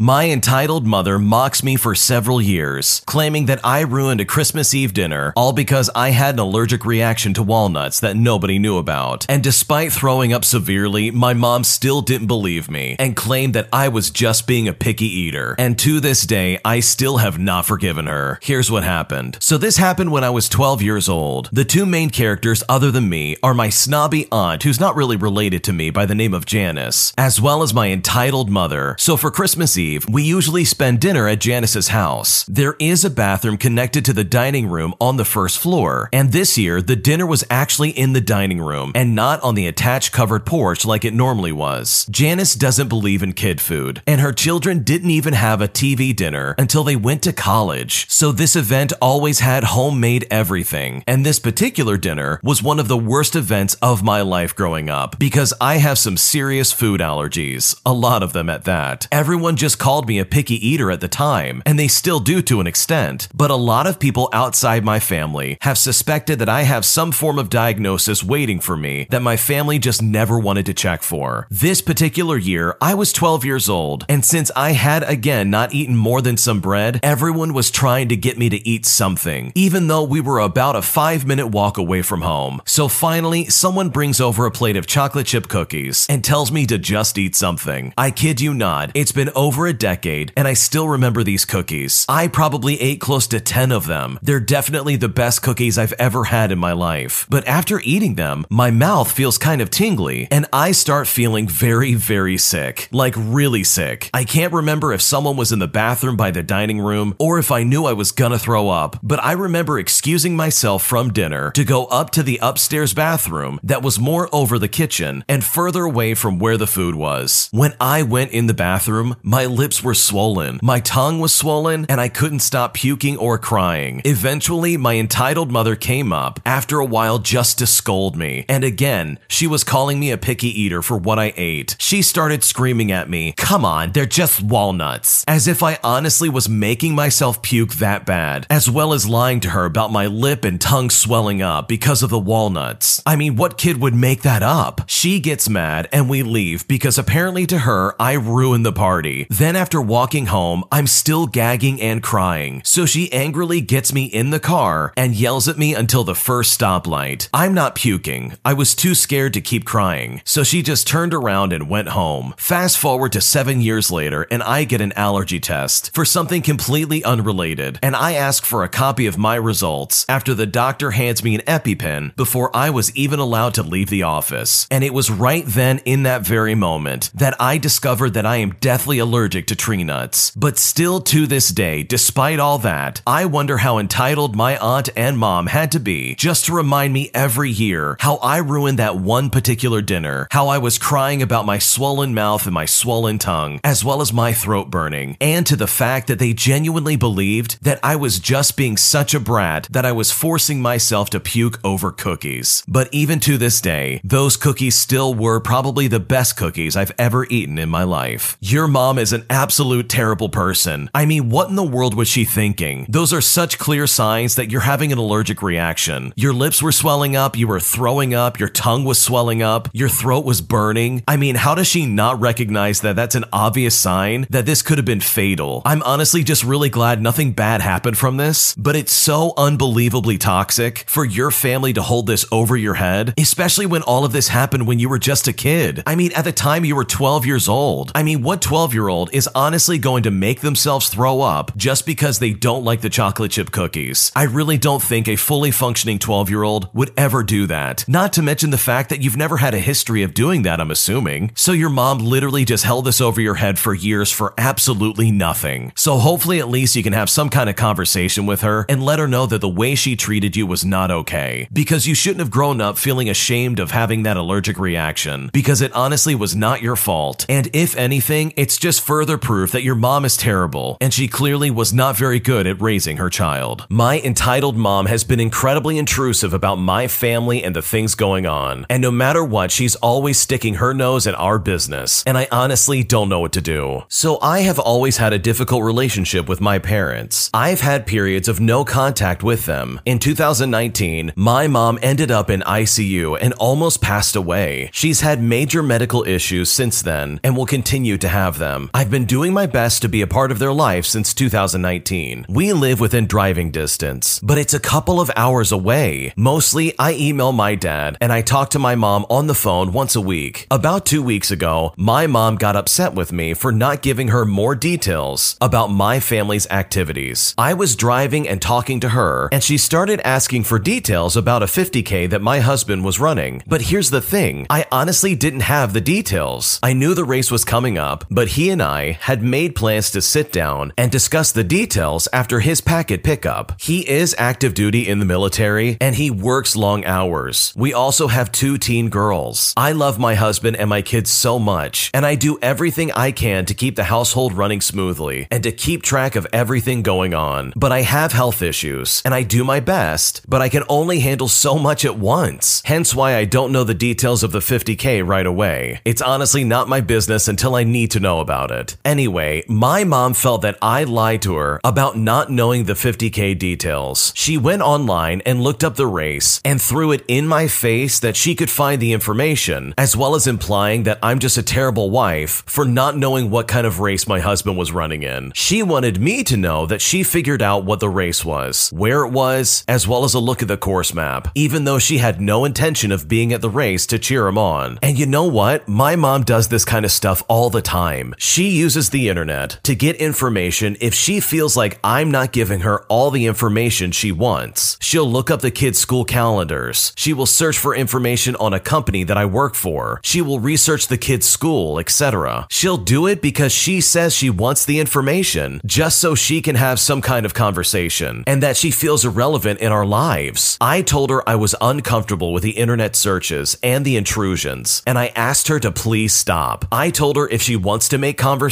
My entitled mother mocks me for several years, claiming that I ruined a Christmas Eve dinner all because I had an allergic reaction to walnuts that nobody knew about. And despite throwing up severely, my mom still didn't believe me and claimed that I was just being a picky eater. And to this day, I still have not forgiven her. Here's what happened. So this happened when I was 12 years old. The two main characters other than me are my snobby aunt, who's not really related to me by the name of Janice, as well as my entitled mother. So for Christmas Eve, We usually spend dinner at Janice's house. There is a bathroom connected to the dining room on the first floor, and this year the dinner was actually in the dining room and not on the attached covered porch like it normally was. Janice doesn't believe in kid food, and her children didn't even have a TV dinner until they went to college. So this event always had homemade everything, and this particular dinner was one of the worst events of my life growing up because I have some serious food allergies, a lot of them at that. Everyone just called me a picky eater at the time, and they still do to an extent, but a lot of people outside my family have suspected that I have some form of diagnosis waiting for me that my family just never wanted to check for. This particular year, I was 12 years old, and since I had again not eaten more than some bread, everyone was trying to get me to eat something, even though we were about a five minute walk away from home. So finally, someone brings over a plate of chocolate chip cookies and tells me to just eat something. I kid you not, it's been over over a decade, and I still remember these cookies. I probably ate close to 10 of them. They're definitely the best cookies I've ever had in my life. But after eating them, my mouth feels kind of tingly, and I start feeling very, very sick. Like really sick. I can't remember if someone was in the bathroom by the dining room or if I knew I was gonna throw up, but I remember excusing myself from dinner to go up to the upstairs bathroom that was more over the kitchen and further away from where the food was. When I went in the bathroom, my lips were swollen, my tongue was swollen, and I couldn't stop puking or crying. Eventually, my entitled mother came up after a while just to scold me. And again, she was calling me a picky eater for what I ate. She started screaming at me, Come on, they're just walnuts. As if I honestly was making myself puke that bad, as well as lying to her about my lip and tongue swelling up because of the walnuts. I mean, what kid would make that up? She gets mad and we leave because apparently to her, I ruined the party. Then, after walking home, I'm still gagging and crying, so she angrily gets me in the car and yells at me until the first stoplight. I'm not puking, I was too scared to keep crying, so she just turned around and went home. Fast forward to seven years later, and I get an allergy test for something completely unrelated, and I ask for a copy of my results after the doctor hands me an EpiPen before I was even allowed to leave the office. And it was right then in that very moment that I discovered that I am deathly allergic allergic to tree nuts. But still to this day, despite all that, I wonder how entitled my aunt and mom had to be just to remind me every year how I ruined that one particular dinner, how I was crying about my swollen mouth and my swollen tongue, as well as my throat burning, and to the fact that they genuinely believed that I was just being such a brat that I was forcing myself to puke over cookies. But even to this day, those cookies still were probably the best cookies I've ever eaten in my life. Your mom is an absolute terrible person. I mean, what in the world was she thinking? Those are such clear signs that you're having an allergic reaction. Your lips were swelling up, you were throwing up, your tongue was swelling up, your throat was burning. I mean, how does she not recognize that that's an obvious sign that this could have been fatal? I'm honestly just really glad nothing bad happened from this, but it's so unbelievably toxic for your family to hold this over your head, especially when all of this happened when you were just a kid. I mean, at the time you were 12 years old. I mean, what 12 year old is honestly going to make themselves throw up just because they don't like the chocolate chip cookies. I really don't think a fully functioning 12 year old would ever do that. Not to mention the fact that you've never had a history of doing that, I'm assuming. So your mom literally just held this over your head for years for absolutely nothing. So hopefully at least you can have some kind of conversation with her and let her know that the way she treated you was not okay. Because you shouldn't have grown up feeling ashamed of having that allergic reaction. Because it honestly was not your fault. And if anything, it's just further further proof that your mom is terrible, and she clearly was not very good at raising her child. My entitled mom has been incredibly intrusive about my family and the things going on, and no matter what, she's always sticking her nose in our business, and I honestly don't know what to do. So I have always had a difficult relationship with my parents. I've had periods of no contact with them. In 2019, my mom ended up in ICU and almost passed away. She's had major medical issues since then and will continue to have them. I I've been doing my best to be a part of their life since 2019. We live within driving distance, but it's a couple of hours away. Mostly, I email my dad and I talk to my mom on the phone once a week. About two weeks ago, my mom got upset with me for not giving her more details about my family's activities. I was driving and talking to her, and she started asking for details about a 50K that my husband was running. But here's the thing I honestly didn't have the details. I knew the race was coming up, but he and I had made plans to sit down and discuss the details after his packet pickup. He is active duty in the military and he works long hours. We also have two teen girls. I love my husband and my kids so much, and I do everything I can to keep the household running smoothly and to keep track of everything going on. But I have health issues and I do my best, but I can only handle so much at once. Hence why I don't know the details of the 50K right away. It's honestly not my business until I need to know about it. Anyway, my mom felt that I lied to her about not knowing the 50K details. She went online and looked up the race and threw it in my face that she could find the information, as well as implying that I'm just a terrible wife for not knowing what kind of race my husband was running in. She wanted me to know that she figured out what the race was, where it was, as well as a look at the course map, even though she had no intention of being at the race to cheer him on. And you know what? My mom does this kind of stuff all the time. She uses the internet to get information if she feels like I'm not giving her all the information she wants. She'll look up the kids' school calendars. She will search for information on a company that I work for. She will research the kids' school, etc. She'll do it because she says she wants the information just so she can have some kind of conversation and that she feels irrelevant in our lives. I told her I was uncomfortable with the internet searches and the intrusions, and I asked her to please stop. I told her if she wants to make conversation,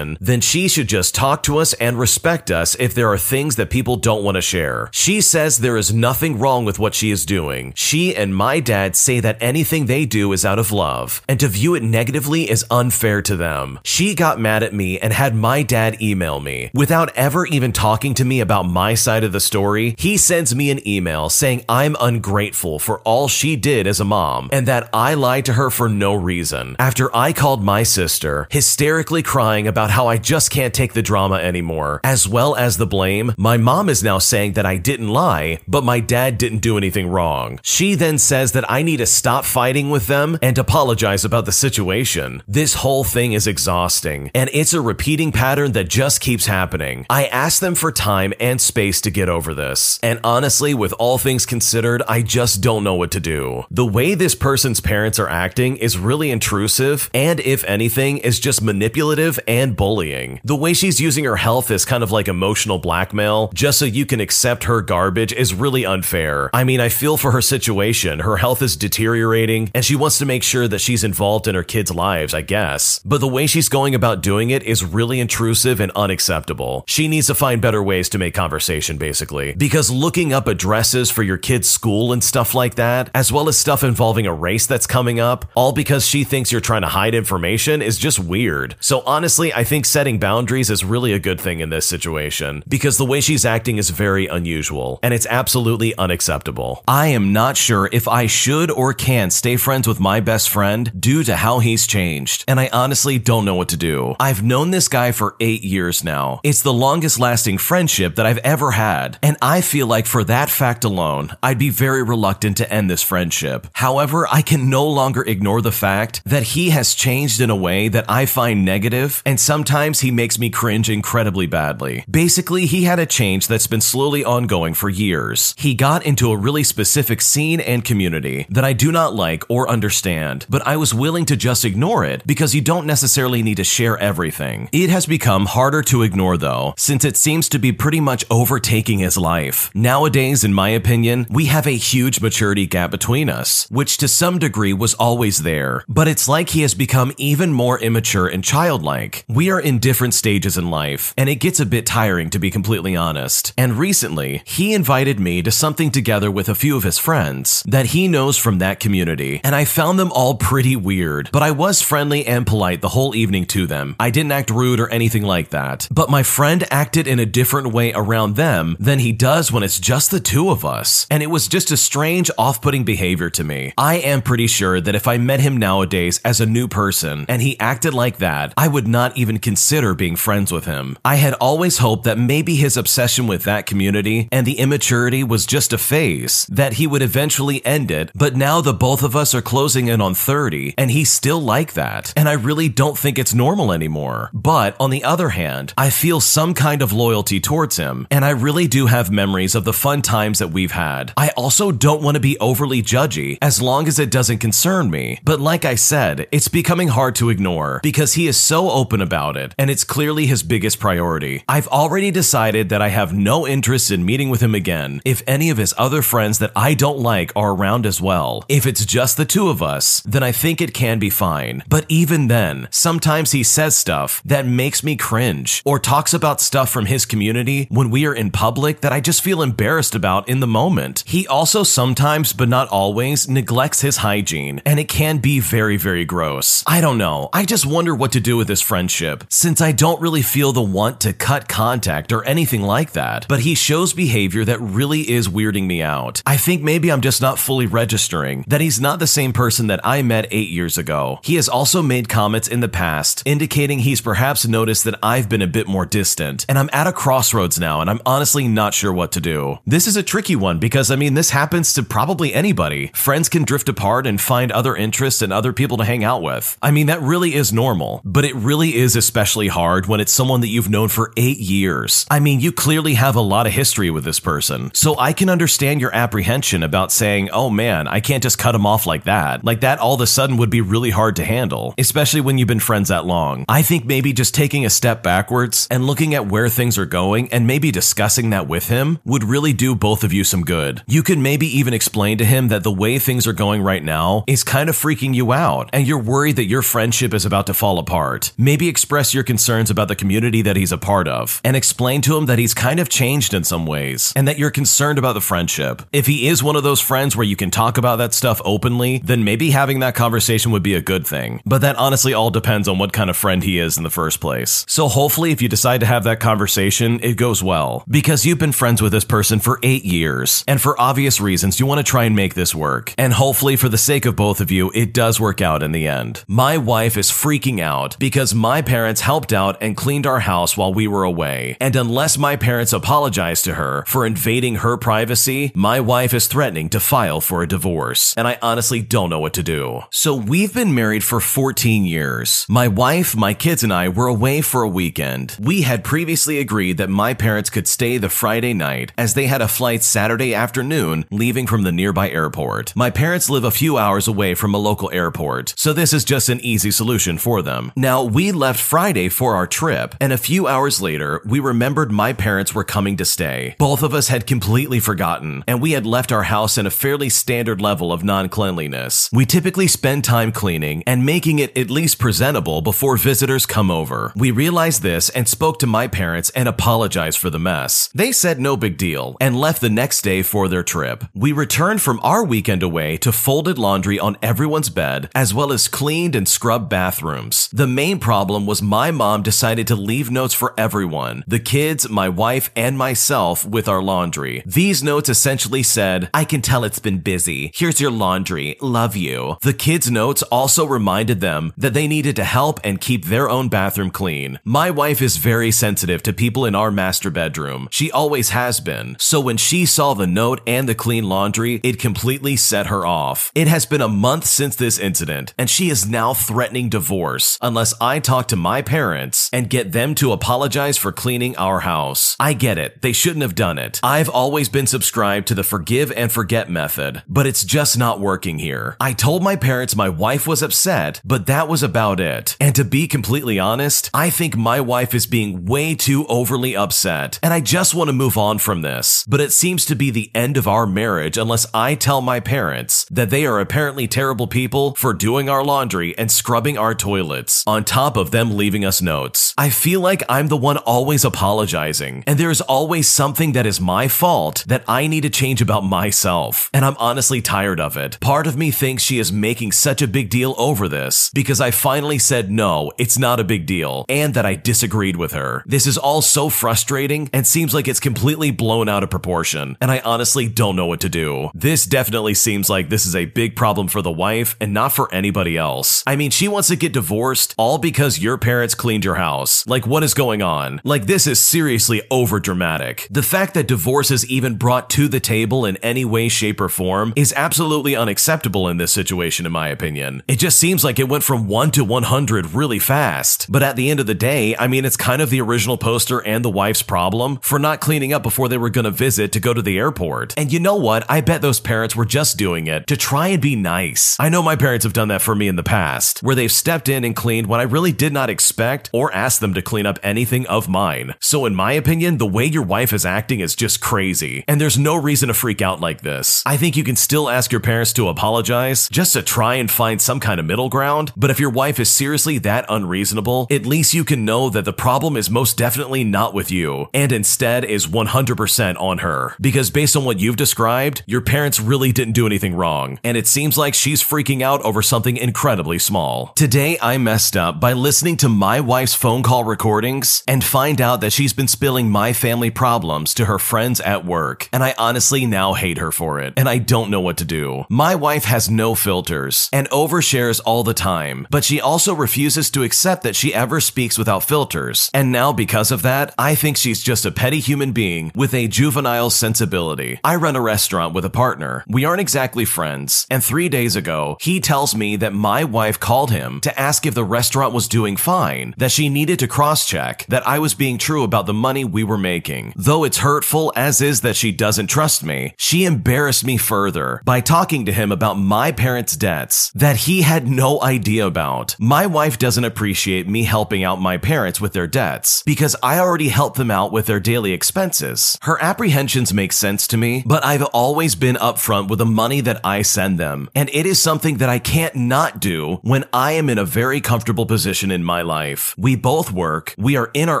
then she should just talk to us and respect us if there are things that people don't want to share. She says there is nothing wrong with what she is doing. She and my dad say that anything they do is out of love, and to view it negatively is unfair to them. She got mad at me and had my dad email me. Without ever even talking to me about my side of the story, he sends me an email saying I'm ungrateful for all she did as a mom and that I lied to her for no reason. After I called my sister, hysterically crying about how I just can't take the drama anymore, as well as the blame, my mom is now saying that I didn't lie, but my dad didn't do anything wrong. She then says that I need to stop fighting with them and apologize about the situation. This whole thing is exhausting, and it's a repeating pattern that just keeps happening. I asked them for time and space to get over this, and honestly, with all things considered, I just don't know what to do. The way this person's parents are acting is really intrusive, and if anything, is just manipulative and bullying. The way she's using her health as kind of like emotional blackmail just so you can accept her garbage is really unfair. I mean, I feel for her situation. Her health is deteriorating, and she wants to make sure that she's involved in her kids' lives, I guess. But the way she's going about doing it is really intrusive and unacceptable. She needs to find better ways to make conversation, basically. Because looking up addresses for your kid's school and stuff like that, as well as stuff involving a race that's coming up, all because she thinks you're trying to hide information, is just weird. So honestly, I think setting boundaries is really a good thing in this situation, because the way she's acting is very unusual, and it's absolutely unacceptable. I am not sure if I should or can stay friends with my best friend due to how he's changed, and I honestly don't know what to do. I've known this guy for eight years now. It's the longest lasting friendship that I've ever had, and I feel like for that fact alone, I'd be very reluctant to end this friendship. However, I can no longer ignore the fact that he has changed in a way that I find negative, and sometimes he makes me cringe incredibly badly. Basically, he had a change that's been slowly ongoing for years. He got into a really specific scene and community that I do not like or understand, but I was willing to just ignore it because you don't necessarily need to share everything. It has become harder to ignore though, since it seems to be pretty much overtaking his life. Nowadays, in my opinion, we have a huge maturity gap between us, which to some degree was always there, but it's like he has become even more immature and childlike. We are in different stages in life, and it gets a bit tiring to be completely honest. And recently, he invited me to something together with a few of his friends that he knows from that community, and I found them all pretty weird, but I was friendly and polite the whole evening to them. I didn't act rude or anything like that, but my friend acted in a different way around them than he does when it's just the two of us, and it was just a strange, off putting behavior to me. I am pretty sure that if I met him nowadays as a new person and he acted like that, I would would not even consider being friends with him. I had always hoped that maybe his obsession with that community and the immaturity was just a phase, that he would eventually end it, but now the both of us are closing in on 30 and he's still like that. And I really don't think it's normal anymore. But on the other hand, I feel some kind of loyalty towards him, and I really do have memories of the fun times that we've had. I also don't want to be overly judgy as long as it doesn't concern me. But like I said, it's becoming hard to ignore because he is so open about it, and it's clearly his biggest priority. I've already decided that I have no interest in meeting with him again if any of his other friends that I don't like are around as well. If it's just the two of us, then I think it can be fine. But even then, sometimes he says stuff that makes me cringe or talks about stuff from his community when we are in public that I just feel embarrassed about in the moment. He also sometimes, but not always, neglects his hygiene, and it can be very, very gross. I don't know. I just wonder what to do with this friendship, since I don't really feel the want to cut contact or anything like that, but he shows behavior that really is weirding me out. I think maybe I'm just not fully registering that he's not the same person that I met eight years ago. He has also made comments in the past indicating he's perhaps noticed that I've been a bit more distant, and I'm at a crossroads now, and I'm honestly not sure what to do. This is a tricky one because I mean, this happens to probably anybody. Friends can drift apart and find other interests and other people to hang out with. I mean, that really is normal, but it really is especially hard when it's someone that you've known for eight years. I mean, you clearly have a lot of history with this person, so I can understand your apprehension about saying, oh man, I can't just cut him off like that. Like that all of a sudden would be really hard to handle, especially when you've been friends that long. I think maybe just taking a step backwards and looking at where things are going and maybe discussing that with him would really do both of you some good. You could maybe even explain to him that the way things are going right now is kind of freaking you out and you're worried that your friendship is about to fall apart. Maybe express your concerns about the community that he's a part of and explain to him that he's kind of changed in some ways and that you're concerned about the friendship. If he is one of those friends where you can talk about that stuff openly, then maybe having that conversation would be a good thing. But that honestly all depends on what kind of friend he is in the first place. So hopefully, if you decide to have that conversation, it goes well. Because you've been friends with this person for eight years, and for obvious reasons, you want to try and make this work. And hopefully, for the sake of both of you, it does work out in the end. My wife is freaking out because my parents helped out and cleaned our house while we were away. And unless my parents apologize to her for invading her privacy, my wife is threatening to file for a divorce. And I honestly don't know what to do. So we've been married for 14 years. My wife, my kids, and I were away for a weekend. We had previously agreed that my parents could stay the Friday night as they had a flight Saturday afternoon leaving from the nearby airport. My parents live a few hours away from a local airport, so this is just an easy solution for them. Now, we left Friday for our trip, and a few hours later, we remembered my parents were coming to stay. Both of us had completely forgotten, and we had left our house in a fairly standard level of non cleanliness. We typically spend time cleaning and making it at least presentable before visitors come over. We realized this and spoke to my parents and apologized for the mess. They said no big deal and left the next day for their trip. We returned from our weekend away to folded laundry on everyone's bed, as well as cleaned and scrubbed bathrooms. The main problem was my mom decided to leave notes for everyone the kids, my wife, and myself with our laundry. These notes essentially said, I can tell it's been busy. Here's your laundry. Love you. The kids' notes also reminded them that they needed to help and keep their own bathroom clean. My wife is very sensitive to people in our master bedroom. She always has been. So when she saw the note and the clean laundry, it completely set her off. It has been a month since this incident, and she is now threatening divorce unless I talk to my parents and get them to apologize for cleaning our house. I get it. They shouldn't have done it. I've always been subscribed to the forgive and forget method, but it's just not working here. I told my parents my wife was upset, but that was about it. And to be completely honest, I think my wife is being way too overly upset, and I just want to move on from this. But it seems to be the end of our marriage unless I tell my parents that they are apparently terrible people for doing our laundry and scrubbing our toilets, on top of them leaving us notes. I feel like I'm the one always apologizing, and there's always something that is my fault that I need to change about myself, and I'm honestly tired of it. Part of me thinks she is making such a big deal over this because I finally said no, it's not a big deal, and that I disagreed with her. This is all so frustrating and seems like it's completely blown out of proportion, and I honestly don't know what to do. This definitely seems like this is a big problem for the wife and not for anybody else. I mean, she wants to get divorced all because your parents cleaned your house. Like, what is going on? Like, this is seriously over dramatic. The fact that divorce is even brought to the table in any way, shape, or form is absolutely unacceptable in this situation, in my opinion. It just seems like it went from 1 to 100 really fast. But at the end of the day, I mean, it's kind of the original poster and the wife's problem for not cleaning up before they were going to visit to go to the airport. And you know what? I bet those parents were just doing it to try and be nice. I know my parents have done that for me in the past, where they've stepped in and cleaned when I really did not expect or ask them to clean up anything of mine. So, in my opinion, the way your wife is acting is just crazy, and there's no reason to freak out like this. I think you can still ask your parents to apologize just to try and find some kind of middle ground, but if your wife is seriously that unreasonable, at least you can know that the problem is most definitely not with you, and instead is 100% on her. Because based on what you've described, your parents really didn't do anything wrong, and it seems like she's freaking out over something incredibly small. Today, I messed up by listening to my wife's phone call recordings and find out that she's been spilling my family problems to her friends at work, and I honestly now hate her for it, and I don't know what to do. My wife has no filters and overshares all the time, but she also refuses to accept that she ever speaks without filters, and now because of that, I think she's just a petty human being with a juvenile sensibility. I run a restaurant with a partner. We aren't exactly friends, and three days ago, he tells me that my wife called him to ask if the restaurant was doing fine, that she needed to cross check that I was being true about the money we were making. Though it's hurtful as is that she doesn't trust me, she embarrassed me further by talking to him about my parents' debts that he had no idea about. My wife doesn't appreciate me helping out my parents with their debts because I already helped them out with their daily expenses. Her apprehensions make sense to me, but I've always been upfront with the money that I send them, and it is something that I can't not do when I am in a very comfortable position in my life. We both work, we are in our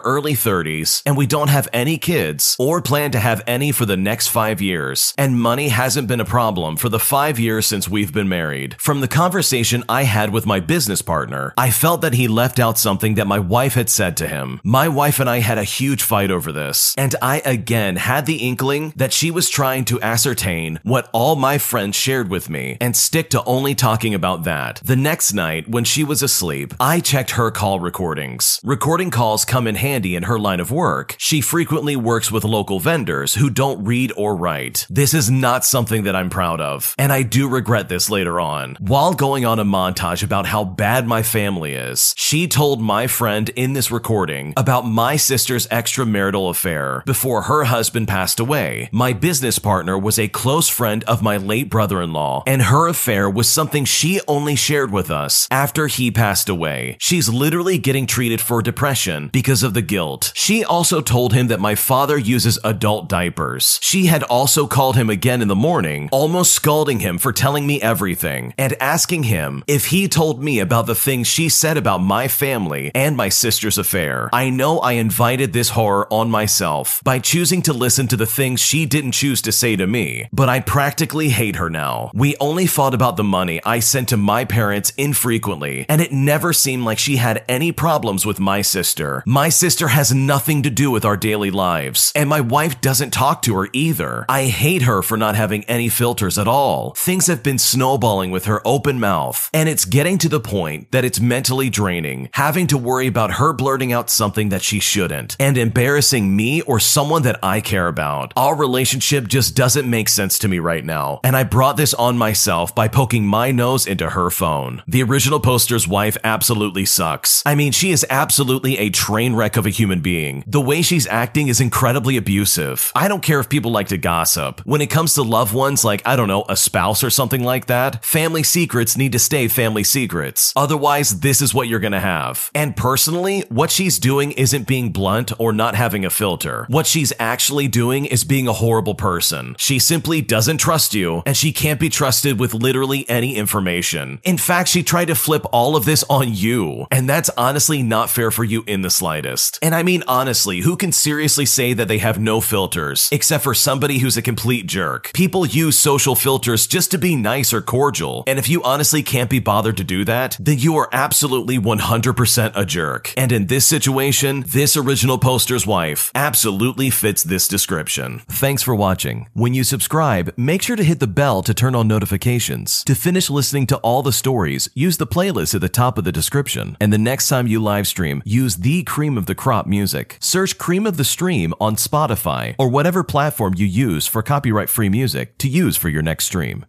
early 30s, and we don't have any kids or plan to have any for the next five years, and money hasn't been a problem for the five years since we've been married. From the conversation I had with my business partner, I felt that he left out something that my wife had said to him. My wife and I had a huge fight over this, and I again had the inkling that she was trying to ascertain what all my friends shared with me and stick to only talking about that. The next night, when she was asleep, I checked her call recordings. Recording calls come in handy in her line of work. She frequently works with local vendors who don't read or write. This is not something that I'm proud of, and I do regret this later on. While going on a montage about how bad my family is, she told my friend in this recording about my sister's extramarital affair before her husband passed away. My business partner was a close friend of my late brother in law, and her affair was something she only shared with us after he passed away. She's literally getting treated for depression because of the guilt. She also told him that my father uses adult diapers. She had also called him again in the morning, almost scalding him for telling me everything and asking him if he told me about the things she said about my family and my sister's affair. I know I invited this horror on myself by choosing to listen to the things she didn't choose to say to me, but I practically hate her now. We only fought about the money I sent to my parents infrequently, and it never seemed like she had any problems with my sister. My sister has nothing to do with our daily lives, and my wife doesn't talk to her either. I hate her for not having any filters at all. Things have been snowballing with her open mouth, and it's getting to the point that it's mentally draining, having to worry about her blurting out something that she shouldn't, and embarrassing me or someone that I care about. Our relationship just doesn't make sense to me right now, and I brought this on myself by poking my nose into her phone. The original poster's wife absolutely sucks. I mean, she is absolutely a train wreck of a human being. The way she's acting is incredibly abusive. I don't care if people like to gossip. When it comes to loved ones, like, I don't know, a spouse or something like that, family secrets need to stay family secrets. Otherwise, this is what you're gonna have. And personally, what she's doing isn't being blunt or not having a filter. What she's actually doing is being a horrible person. She simply doesn't trust you, and she can't be trusted with literally any information. In fact, she tried to flip all of this on and that's honestly not fair for you in the slightest. And I mean, honestly, who can seriously say that they have no filters, except for somebody who's a complete jerk? People use social filters just to be nice or cordial, and if you honestly can't be bothered to do that, then you are absolutely 100% a jerk. And in this situation, this original poster's wife absolutely fits this description. Thanks for watching. When you subscribe, make sure to hit the bell to turn on notifications. To finish listening to all the stories, use the playlist at the top of the description. Description. And the next time you live stream, use the cream of the crop music. Search Cream of the Stream on Spotify or whatever platform you use for copyright free music to use for your next stream.